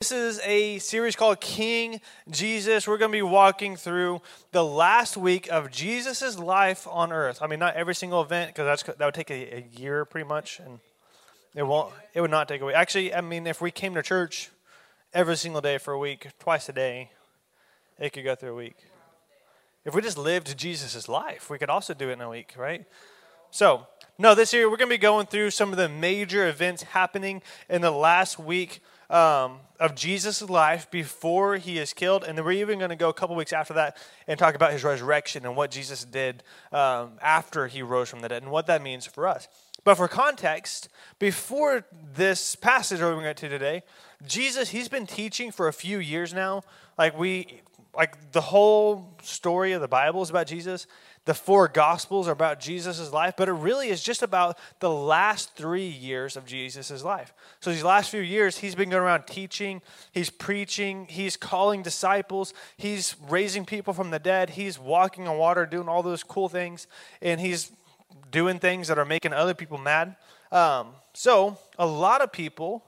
This is a series called King Jesus. We're going to be walking through the last week of Jesus' life on earth. I mean, not every single event, because that would take a, a, year pretty much, and it won't. It would not take a week. Actually, I mean, if we came to church every single day for a week, twice a day, it could go through a week. If we just lived Jesus' life, we could also do it in a week, right? So, no, this year we're going to be going through some of the major events happening in the last week um, of Jesus' life before he is killed. And then we're even going to go a couple weeks after that and talk about his resurrection and what Jesus did um, after he rose from the dead and what that means for us. But for context, before this passage we're going to today, Jesus, he's been teaching for a few years now. Like we, like the whole story of the Bible is about Jesus. The four gospels are about jesus' life but it really is just about the last three years of jesus' life. So these last few years he's been going around teaching he's preaching he's calling disciples he's raising people from the dead he's walking on water doing all those cool things and he's doing things that are making other people mad. Um, so a lot of people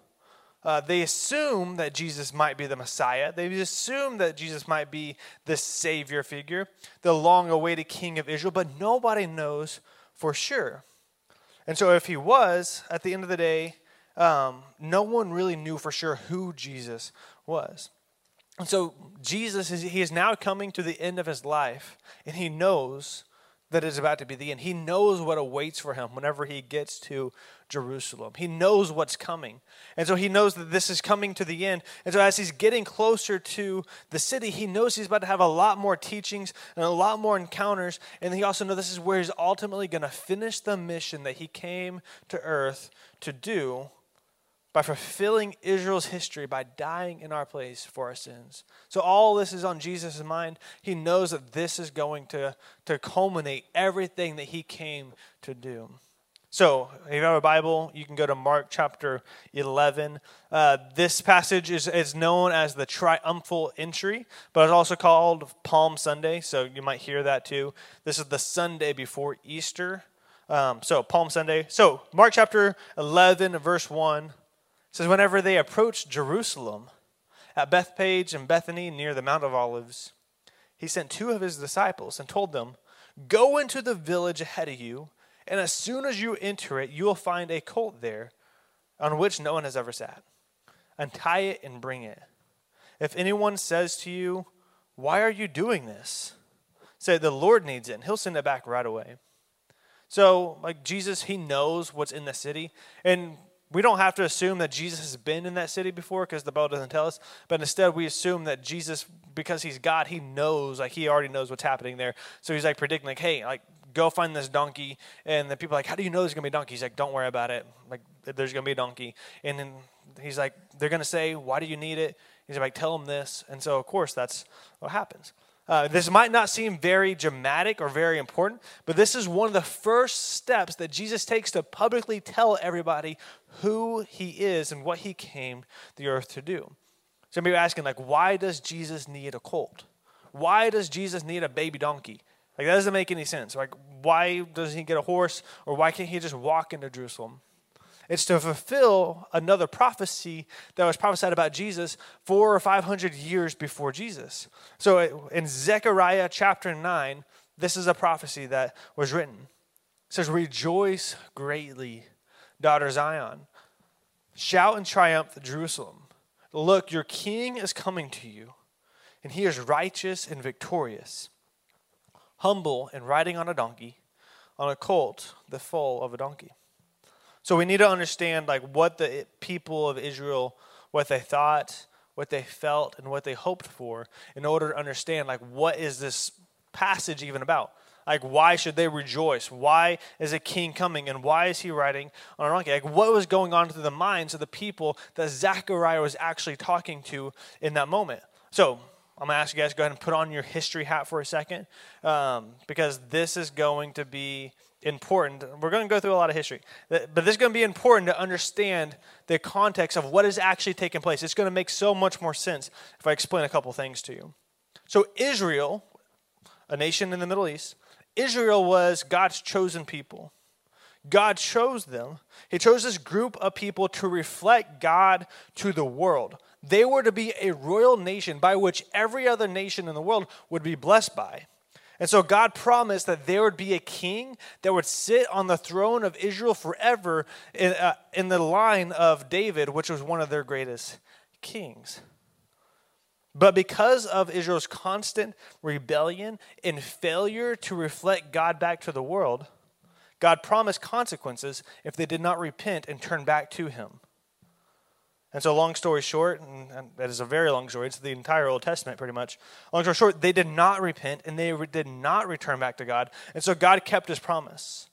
uh, they assume that Jesus might be the Messiah. They assume that Jesus might be the Savior figure, the long awaited King of Israel, but nobody knows for sure. And so, if he was, at the end of the day, um, no one really knew for sure who Jesus was. And so, Jesus is, he is now coming to the end of his life, and he knows that is about to be the end. He knows what awaits for him whenever he gets to Jerusalem. He knows what's coming. And so he knows that this is coming to the end. And so as he's getting closer to the city, he knows he's about to have a lot more teachings and a lot more encounters. And he also knows this is where he's ultimately going to finish the mission that he came to earth to do by fulfilling Israel's history by dying in our place for our sins. So all this is on Jesus' mind. He knows that this is going to, to culminate everything that he came to do. So, if you have a Bible, you can go to Mark chapter 11. Uh, this passage is, is known as the triumphal entry, but it's also called Palm Sunday, so you might hear that too. This is the Sunday before Easter. Um, so, Palm Sunday. So, Mark chapter 11, verse 1 says, Whenever they approached Jerusalem at Bethphage and Bethany near the Mount of Olives, he sent two of his disciples and told them, Go into the village ahead of you and as soon as you enter it, you will find a colt there on which no one has ever sat. Untie it and bring it. If anyone says to you, Why are you doing this? Say, The Lord needs it, and he'll send it back right away. So, like Jesus, he knows what's in the city. And we don't have to assume that Jesus has been in that city before because the Bible doesn't tell us. But instead, we assume that Jesus, because he's God, he knows, like he already knows what's happening there. So he's like predicting, like, hey, like go find this donkey. And the people are like, how do you know there's to be a donkey? He's like, don't worry about it. Like, there's to be a donkey. And then he's like, they're to say, why do you need it? He's like, tell them this. And so, of course, that's what happens. Uh, this might not seem very dramatic or very important, but this is one of the first steps that Jesus takes to publicly tell everybody who he is and what he came the earth to do. So maybe asking, like, why does Jesus need a colt? Why does Jesus need a baby donkey? Like, that doesn't make any sense. Like, why doesn't he get a horse or why can't he just walk into Jerusalem? It's to fulfill another prophecy that was prophesied about Jesus four or five hundred years before Jesus. So in Zechariah chapter 9, this is a prophecy that was written. It says, Rejoice greatly, daughter Zion. Shout in triumph, Jerusalem. Look, your king is coming to you, and he is righteous and victorious humble and riding on a donkey, on a colt, the foal of a donkey. So we need to understand like what the people of Israel, what they thought, what they felt, and what they hoped for in order to understand like what is this passage even about? Like, why should they rejoice? Why is a king coming? And why is he riding on a donkey? Like, what was going on through the minds of the people that Zechariah was actually talking to in that moment? So, I'm going to ask you guys to go ahead and put on your history hat for a second um, because this is going to be important. We're going to go through a lot of history, but this is going to be important to understand the context of what is actually taking place. It's going to make so much more sense if I explain a couple things to you. So, Israel, a nation in the Middle East, Israel was God's chosen people. God chose them. He chose this group of people to reflect God to the world. they were to be a royal nation by which every other nation in the world would be blessed by. And so God promised that there would be a king that would sit on the throne of Israel forever in, uh, in the line of David, which was one of their greatest kings. But because of Israel's constant rebellion and failure to reflect God back to the world, God promised consequences if they did not repent and turn back to Him. And so, long story short, and that is a very long story, it's the entire Old Testament pretty much. Long story short, they did not repent and they did not return back to God. And so, God kept His promise.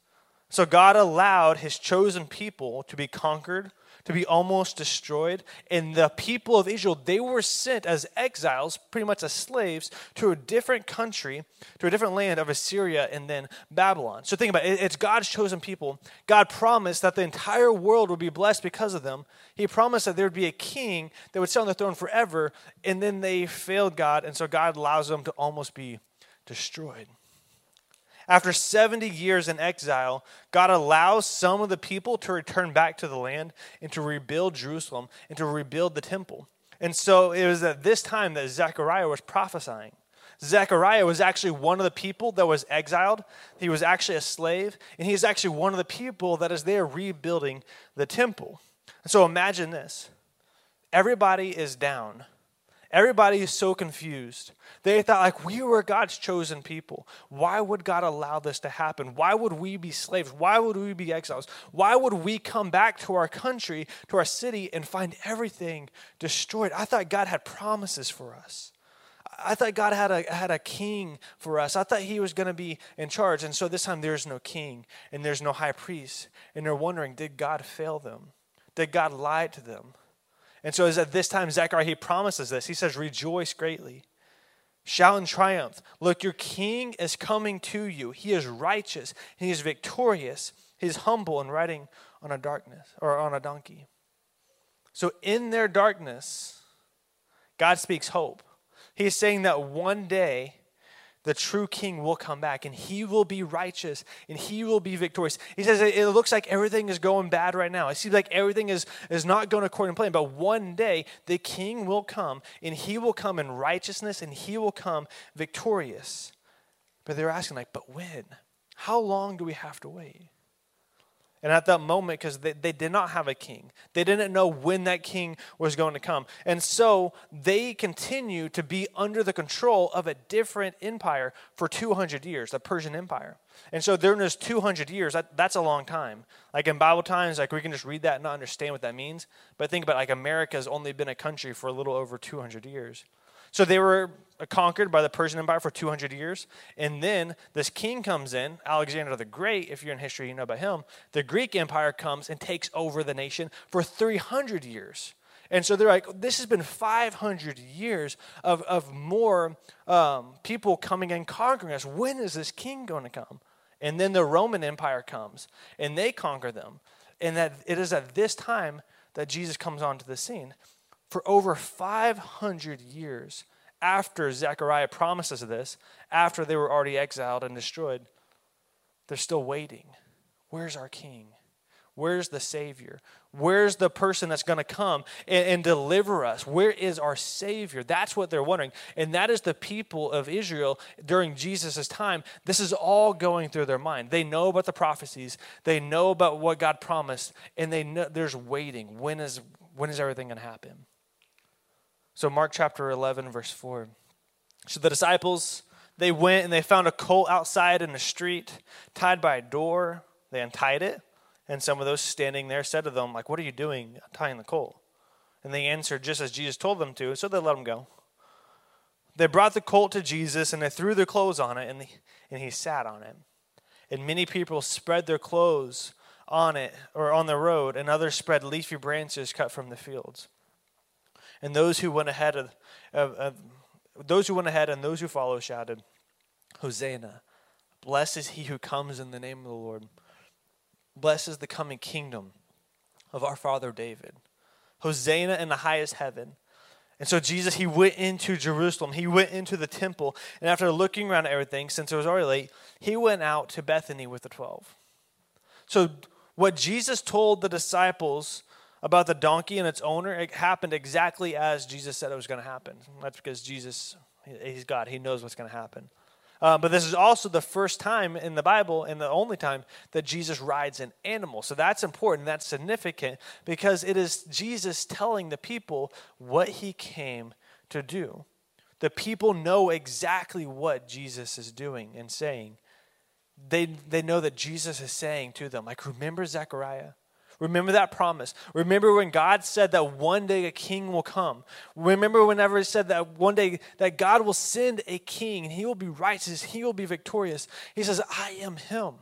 So, God allowed His chosen people to be conquered to be almost destroyed. And the people of Israel, they were sent as exiles, pretty much as slaves, to a different country, to a different land of Assyria and then Babylon. So think about it. It's God's chosen people. God promised that the entire world would be blessed because of them. He promised that there would be a king that would sit on the throne forever. And then they failed God. And so God allows them to almost be destroyed. After 70 years in exile, God allows some of the people to return back to the land and to rebuild Jerusalem and to rebuild the temple. And so it was at this time that Zechariah was prophesying. Zechariah was actually one of the people that was exiled. He was actually a slave, and he's actually one of the people that is there rebuilding the temple. And So imagine this everybody is down Everybody is so confused. They thought, like, we were God's chosen people. Why would God allow this to happen? Why would we be slaves? Why would we be exiles? Why would we come back to our country, to our city, and find everything destroyed? I thought God had promises for us. I thought God had a, had a king for us. I thought he was going to be in charge. And so this time there's no king and there's no high priest. And they're wondering, did God fail them? Did God lie to them? And so, at this time, Zechariah, he promises this. He says, Rejoice greatly. Shout in triumph. Look, your king is coming to you. He is righteous. He is victorious. He is humble and riding on a darkness or on a donkey. So, in their darkness, God speaks hope. He's saying that one day the true king will come back and he will be righteous and he will be victorious. He says it looks like everything is going bad right now. It seems like everything is, is not going according to plan. But one day the king will come and he will come in righteousness and he will come victorious. But they're asking, like, but when? How long do we have to wait? And at that moment, because they, they did not have a king, they didn't know when that king was going to come. And so they continue to be under the control of a different empire for 200 years, the Persian Empire. And so during those 200 years, that, that's a long time. Like in Bible times, like we can just read that and not understand what that means. But think about like America has only been a country for a little over 200 years. So they were conquered by the Persian Empire for 200 years. And then this king comes in, Alexander the Great, if you're in history, you know about him. The Greek Empire comes and takes over the nation for 300 years. And so they're like, this has been 500 years of, of more um, people coming and conquering us. When is this king going to come? And then the Roman Empire comes and they conquer them. And that it is at this time that Jesus comes onto the scene for over 500 years after Zechariah promises this, after they were already exiled and destroyed, they're still waiting. Where's our king? Where's the Savior? Where's the person that's going to come and, and, deliver us? Where is our Savior? That's what they're wondering. And that is the people of Israel during Jesus' time. This is all going through their mind. They know about the prophecies, they know about what God promised, and they know there's waiting. When is, when is everything going to happen? So, Mark chapter 11, verse 4. So the disciples, they went and they found a colt outside in the street, tied by a door. They untied it. And some of those standing there said to them, like, what are you doing tying the colt? And they answered just as Jesus told them to, so they let him go. They brought the colt to Jesus and they threw their clothes on it and, and he sat on it. And many people spread their clothes on it or on the road, and others spread leafy branches cut from the fields. And those who went ahead of, of, of those who went ahead and those who followed shouted, Hosanna! Blessed is he who comes in the name of the Lord. Blessed is the coming kingdom of our father David. Hosanna in the highest heaven. And so Jesus, he went into Jerusalem. He went into the temple. And after looking around at everything, since it was already late, he went out to Bethany with the 12. So, what Jesus told the disciples about the donkey and its owner, it happened exactly as Jesus said it was going to happen. That's because Jesus, he's God, he knows what's going to happen. Uh, but this is also the first time in the Bible and the only time that Jesus rides an animal. So that's important. That's significant because it is Jesus telling the people what he came to do. The people know exactly what Jesus is doing and saying. They, they know that Jesus is saying to them, like, remember Zechariah? Remember that promise. Remember when God said that one day a king will come. Remember whenever he said that one day that God will send a king and he will be righteous, he will be victorious. He says, I am him.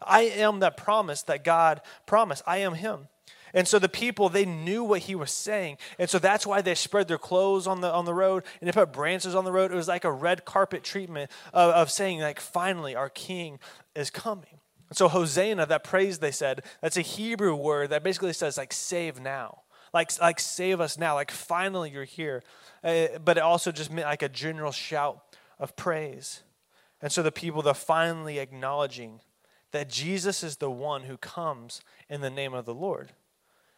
I am that promise that God promised. I am him. And so the people, they knew what he was saying. And so that's why they spread their clothes on the, on the road and they put branches on the road. It was like a red carpet treatment of, of saying, like, finally, our king is coming. And so Hosanna, that praise they said, that's a Hebrew word that basically says like save now. Like, like save us now. Like finally you're here. Uh, but it also just meant like a general shout of praise. And so the people, they're finally acknowledging that Jesus is the one who comes in the name of the Lord.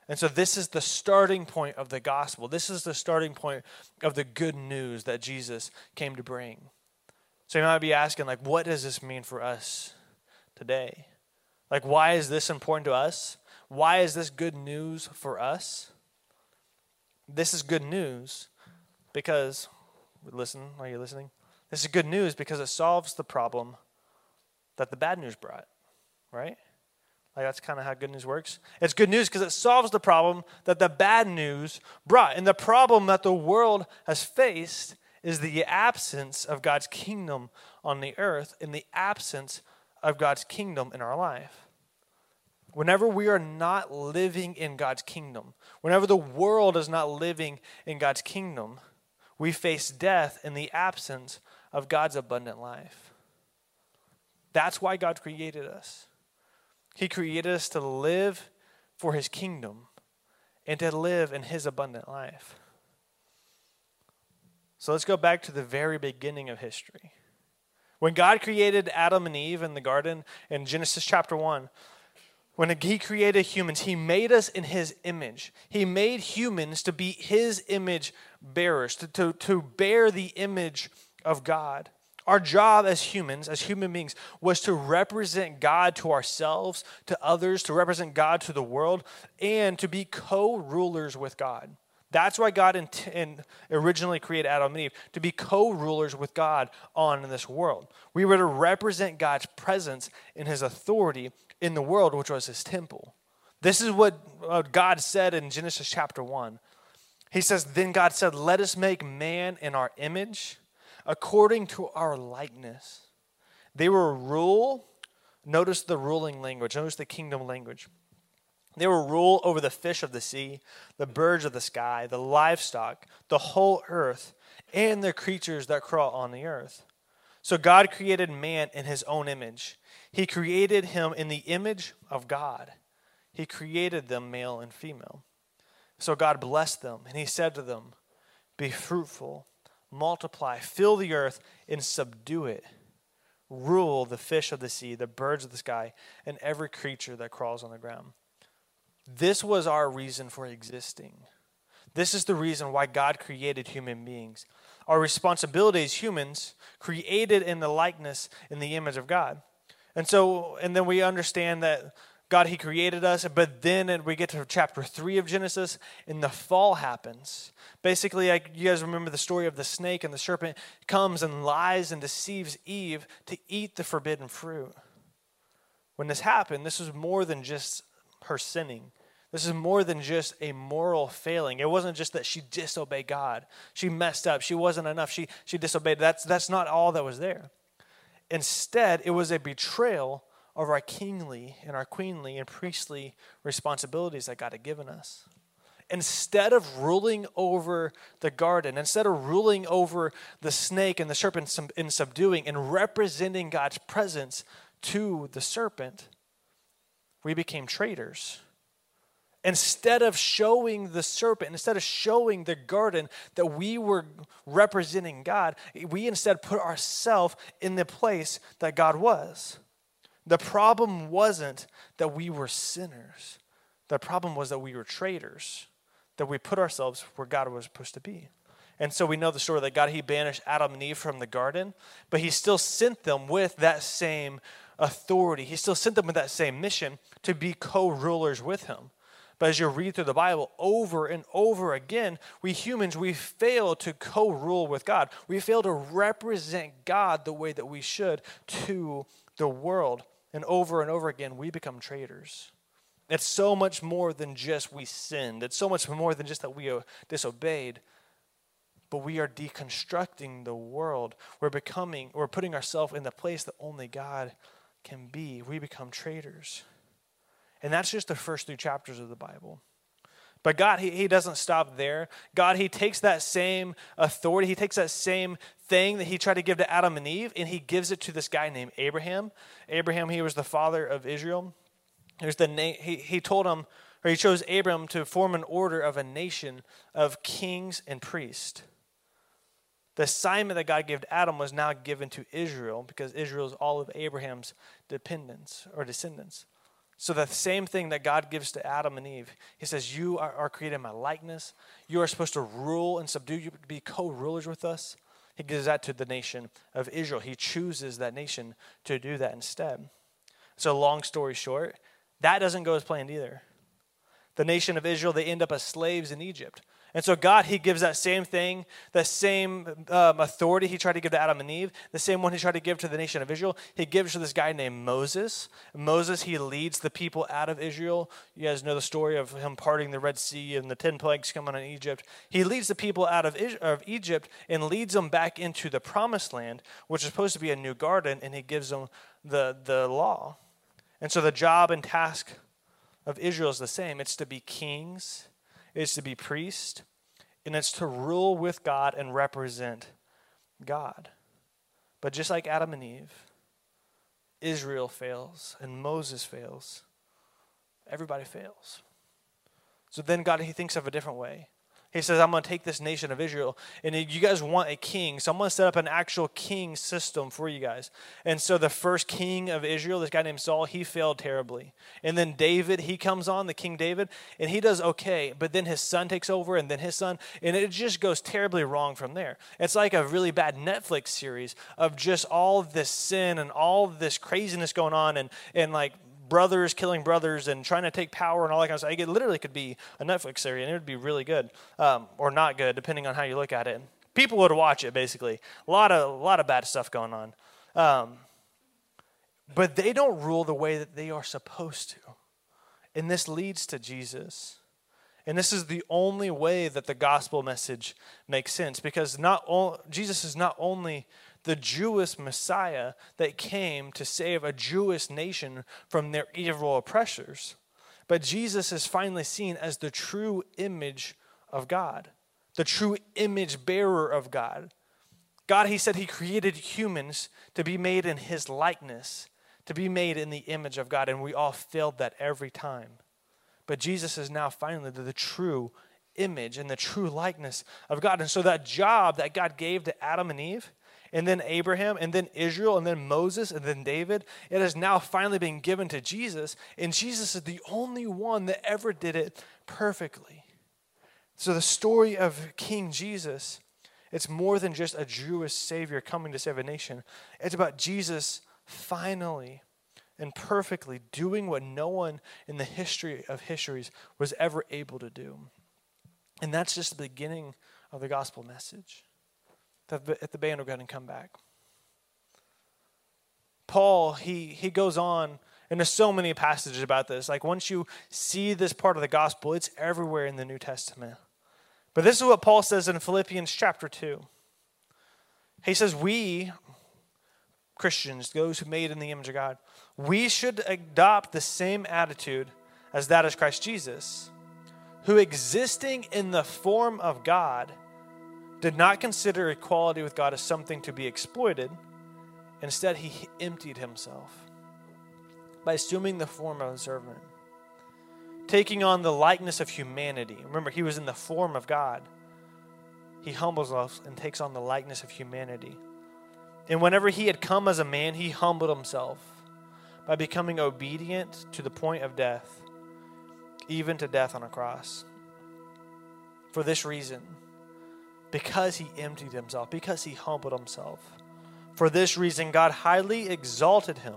And so this is the starting point of the gospel. This is the starting point of the good news that Jesus came to bring. So you might be asking, like, what does this mean for us today. Like, why is this important to us? Why is this good news for us? This is good news because, listen, are you listening? This is good news because it solves the problem that the bad news brought, right? Like that's kind of how good news works. It's good news because it solves the problem that the bad news brought. And the problem that the world has faced is the absence of God's kingdom on the earth in the absence of God's kingdom in our life. Whenever we are not living in God's kingdom, whenever the world is not living in God's kingdom, we face death in the absence of God's abundant life. That's why God created us. He created us to live for His kingdom and to live in His abundant life. So let's go back to the very beginning of history. When God created Adam and Eve in the garden in Genesis chapter 1, when he created humans, he made us in his image. He made humans to be his image bearers, to, to, to bear the image of God. Our job as humans, as human beings, was to represent God to ourselves, to others, to represent God to the world, and to be co rulers with God. That's why God in, in originally created Adam and Eve, to be co rulers with God on in this world. We were to represent God's presence in his authority in the world, which was his temple. This is what God said in Genesis chapter 1. He says, Then God said, Let us make man in our image, according to our likeness. They were rule. Notice the ruling language, notice the kingdom language. They will rule over the fish of the sea, the birds of the sky, the livestock, the whole earth, and the creatures that crawl on the earth. So God created man in his own image. He created him in the image of God. He created them male and female. So God blessed them, and he said to them, Be fruitful, multiply, fill the earth, and subdue it. Rule the fish of the sea, the birds of the sky, and every creature that crawls on the ground. This was our reason for existing. This is the reason why God created human beings. Our responsibility as humans, created in the likeness, in the image of God. And so, and then we understand that God, He created us, but then we get to chapter 3 of Genesis, and the fall happens. Basically, you guys remember the story of the snake, and the serpent comes and lies and deceives Eve to eat the forbidden fruit. When this happened, this was more than just her sinning. This is more than just a moral failing. It wasn't just that she disobeyed God. She messed up. She wasn't enough. She, she disobeyed. That's, that's not all that was there. Instead, it was a betrayal of our kingly and our queenly and priestly responsibilities that God had given us. Instead of ruling over the garden, instead of ruling over the snake and the serpent in subduing and representing God's presence to the serpent, we became traitors. Instead of showing the serpent, instead of showing the garden that we were representing God, we instead put ourselves in the place that God was. The problem wasn't that we were sinners. The problem was that we were traitors, that we put ourselves where God was supposed to be. And so we know the story that God, He banished Adam and Eve from the garden, but He still sent them with that same authority. He still sent them with that same mission to be co rulers with Him. But as you read through the Bible over and over again, we humans, we fail to co rule with God. We fail to represent God the way that we should to the world. And over and over again, we become traitors. It's so much more than just we sinned, it's so much more than just that we disobeyed. But we are deconstructing the world. We're becoming, we're putting ourselves in the place that only God can be. We become traitors. And that's just the first three chapters of the Bible. But God, he, he doesn't stop there. God, He takes that same authority, He takes that same thing that He tried to give to Adam and Eve, and He gives it to this guy named Abraham. Abraham, he was the father of Israel. Here's the name, he, he told him, or he chose Abram to form an order of a nation of kings and priests. The assignment that God gave to Adam was now given to Israel because Israel is all of Abraham's dependents or descendants. So, the same thing that God gives to Adam and Eve, He says, You are, are created in my likeness. You are supposed to rule and subdue, you be co rulers with us. He gives that to the nation of Israel. He chooses that nation to do that instead. So, long story short, that doesn't go as planned either. The nation of Israel, they end up as slaves in Egypt. And so God, He gives that same thing, that same um, authority He tried to give to Adam and Eve, the same one He tried to give to the nation of Israel. He gives to this guy named Moses. Moses, he leads the people out of Israel. You guys know the story of him parting the Red Sea and the ten plagues coming on Egypt. He leads the people out of, of Egypt and leads them back into the promised land, which is supposed to be a new garden, and He gives them the, the law. And so the job and task of Israel is the same it's to be kings is to be priest, and it's to rule with God and represent God. But just like Adam and Eve, Israel fails and Moses fails. Everybody fails. So then God, he thinks of a different way. He says, I'm going to take this nation of Israel, and you guys want a king. So I'm going to set up an actual king system for you guys. And so the first king of Israel, this guy named Saul, he failed terribly. And then David, he comes on, the King David, and he does okay. But then his son takes over, and then his son, and it just goes terribly wrong from there. It's like a really bad Netflix series of just all this sin and all this craziness going on, and, and like brothers killing brothers and trying to take power and all that kind of stuff. It literally could be a Netflix series and it would be really good um, or not good, depending on how you look at it. People would watch it basically. A lot of a lot of bad stuff going on, um, but they don't rule the way that they are supposed to, and this leads to Jesus. And this is the only way that the gospel message makes sense because not all, Jesus is not only the Jewish Messiah that came to save a Jewish nation from their evil oppressors. But Jesus is finally seen as the true image of God, the true image bearer of God. God, He said He created humans to be made in His likeness, to be made in the image of God, and we all failed that every time. But Jesus is now finally the, the true image and the true likeness of God. And so that job that God gave to Adam and Eve, and then Abraham, and then Israel, and then Moses, and then David. It has now finally been given to Jesus, and Jesus is the only one that ever did it perfectly. So the story of King Jesus, it's more than just a Jewish Savior coming to save a nation. It's about Jesus finally and perfectly doing what no one in the history of histories was ever able to do. And that's just the beginning of the gospel message if the band will go and come back. Paul, he, he goes on, and there's so many passages about this. Like, once you see this part of the gospel, it's everywhere in the New Testament. But this is what Paul says in Philippians chapter 2. He says, We, Christians, those who made in the image of God, we should adopt the same attitude as that of Christ Jesus, who existing in the form of God, did not consider equality with God as something to be exploited. Instead, he emptied himself by assuming the form of a servant, taking on the likeness of humanity. Remember, he was in the form of God. He humbles us and takes on the likeness of humanity. And whenever he had come as a man, he humbled himself by becoming obedient to the point of death, even to death on a cross. For this reason, because he emptied himself, because he humbled himself. For this reason, God highly exalted him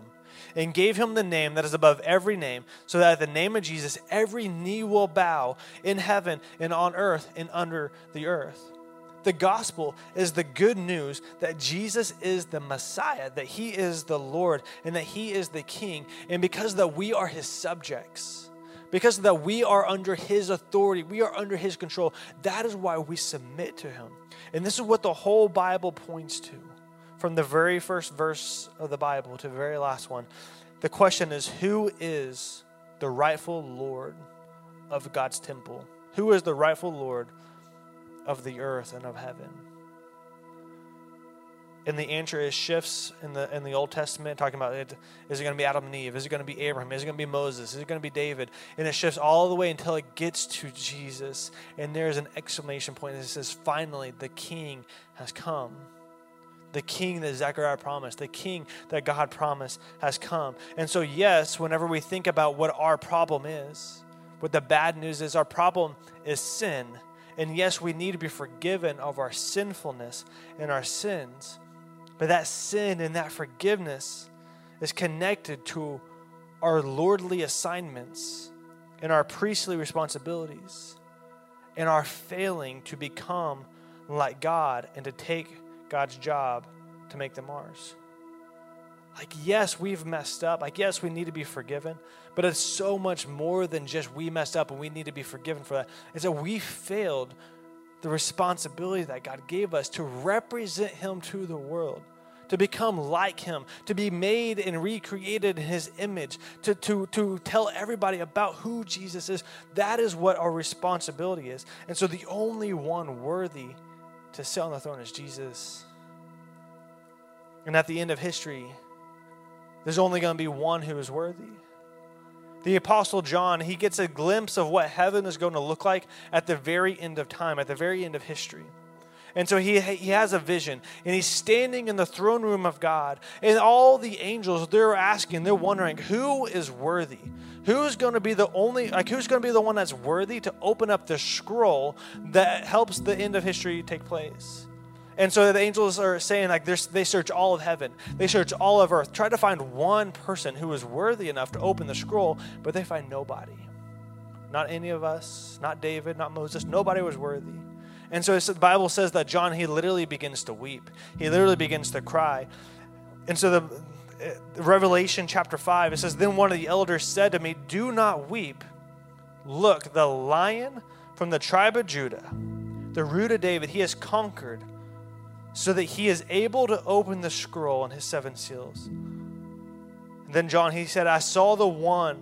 and gave him the name that is above every name, so that at the name of Jesus every knee will bow in heaven and on earth and under the earth. The gospel is the good news that Jesus is the Messiah, that he is the Lord, and that he is the King. And because that we are his subjects, because that we are under his authority, we are under his control, that is why we submit to him. And this is what the whole Bible points to from the very first verse of the Bible to the very last one. The question is who is the rightful Lord of God's temple? Who is the rightful Lord of the earth and of heaven? And the answer is shifts in the in the Old Testament, talking about it. Is it going to be Adam and Eve? Is it going to be Abraham? Is it going to be Moses? Is it going to be David? And it shifts all the way until it gets to Jesus. And there's an exclamation point that says, "Finally, the King has come." the king that Zechariah promised, the king that God promised has come. And so, yes, whenever we think about what our problem is, what the bad news is, our problem is sin. And yes, we need to be forgiven of our sinfulness and our sins. But that sin and that forgiveness is connected to our lordly assignments and our priestly responsibilities and our failing to become like God and to take God's job to make them ours. Like, yes, we've messed up. Like, yes, we need to be forgiven. But it's so much more than just we messed up and we need to be forgiven for that. It's that we failed the responsibility that God gave us to represent Him to the world, to become like Him, to be made and recreated in His image, to, to, to tell everybody about who Jesus is. That is what our responsibility is. And so the only one worthy to sit on the throne is Jesus. And at the end of history, there's only going to be one who is worthy. The Apostle John, he gets a glimpse of what heaven is going to look like at the very end of time, at the very end of history. And so he, he has a vision, and he's standing in the throne room of God, and all the angels, they're asking, they're wondering, who is worthy? Who's going to be the only, like, who's going to be the one that's worthy to open up the scroll that helps the end of history take place? And so the angels are saying, like, they search all of heaven, they search all of earth, try to find one person who is worthy enough to open the scroll, but they find nobody. Not any of us, not David, not Moses, nobody was worthy. And so the Bible says that John, he literally begins to weep. He literally begins to cry. And so the uh, Revelation chapter 5, it says, Then one of the elders said to me, Do not weep. Look, the lion from the tribe of Judah, the root of David, he has conquered so that he is able to open the scroll and his seven seals. And then John, he said, I saw the one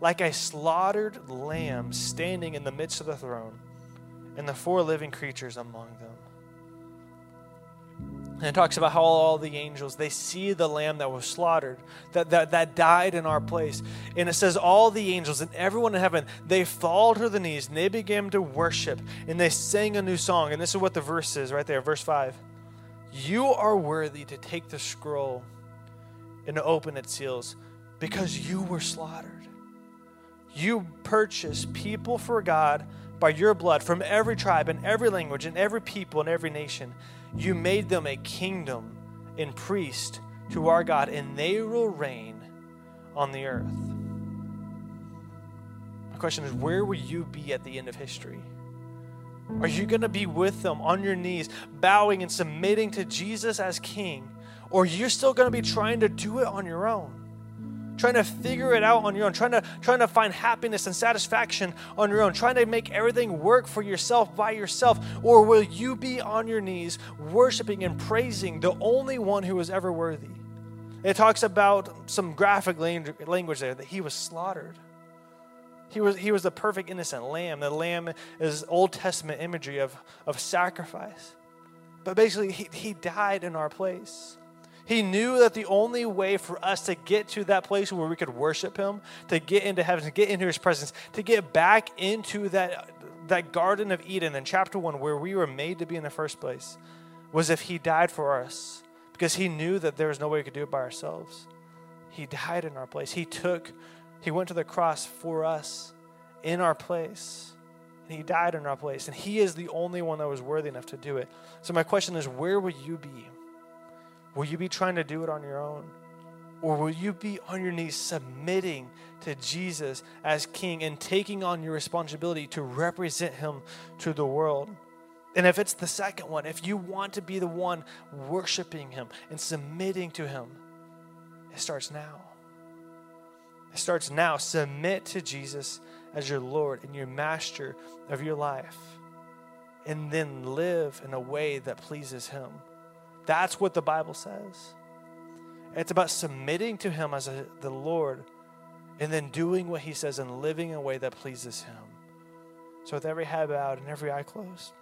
like a slaughtered lamb standing in the midst of the throne, and the four living creatures among them. And it talks about how all the angels, they see the lamb that was slaughtered, that, that, that died in our place. And it says all the angels and everyone in heaven, they fall to the knees and they began to worship and they sang a new song. And this is what the verse is right there, verse 5. You are worthy to take the scroll and open its seals because you were slaughtered. You purchased people for God by your blood from every tribe and every language and every people and every nation. You made them a kingdom and priest to our God, and they will reign on the earth. My question is where will you be at the end of history? Are you going to be with them on your knees, bowing and submitting to Jesus as King? Or you're still going to be trying to do it on your own? Trying to figure it out on your own, trying to, trying to find happiness and satisfaction on your own, trying to make everything work for yourself by yourself? Or will you be on your knees, worshiping and praising the only one who is ever worthy? It talks about some graphic language there that he was slaughtered. He was, he was the perfect innocent lamb. The lamb is Old Testament imagery of, of sacrifice. But basically, he, he died in our place. He knew that the only way for us to get to that place where we could worship Him, to get into heaven, to get into His presence, to get back into that, that Garden of Eden in chapter 1 where we were made to be in the first place, was if He died for us because He knew that there was no way we could do it by ourselves. He died in our place. He took he went to the cross for us, in our place. And he died in our place. And he is the only one that was worthy enough to do it. So, my question is where will you be? Will you be trying to do it on your own? Or will you be on your knees submitting to Jesus as King and taking on your responsibility to represent Him to the world? And if it's the second one, if you want to be the one worshiping Him and submitting to Him, it starts now. It starts now. Submit to Jesus as your Lord and your master of your life, and then live in a way that pleases Him. That's what the Bible says. It's about submitting to Him as a, the Lord and then doing what He says and living in a way that pleases Him. So, with every head bowed and every eye closed,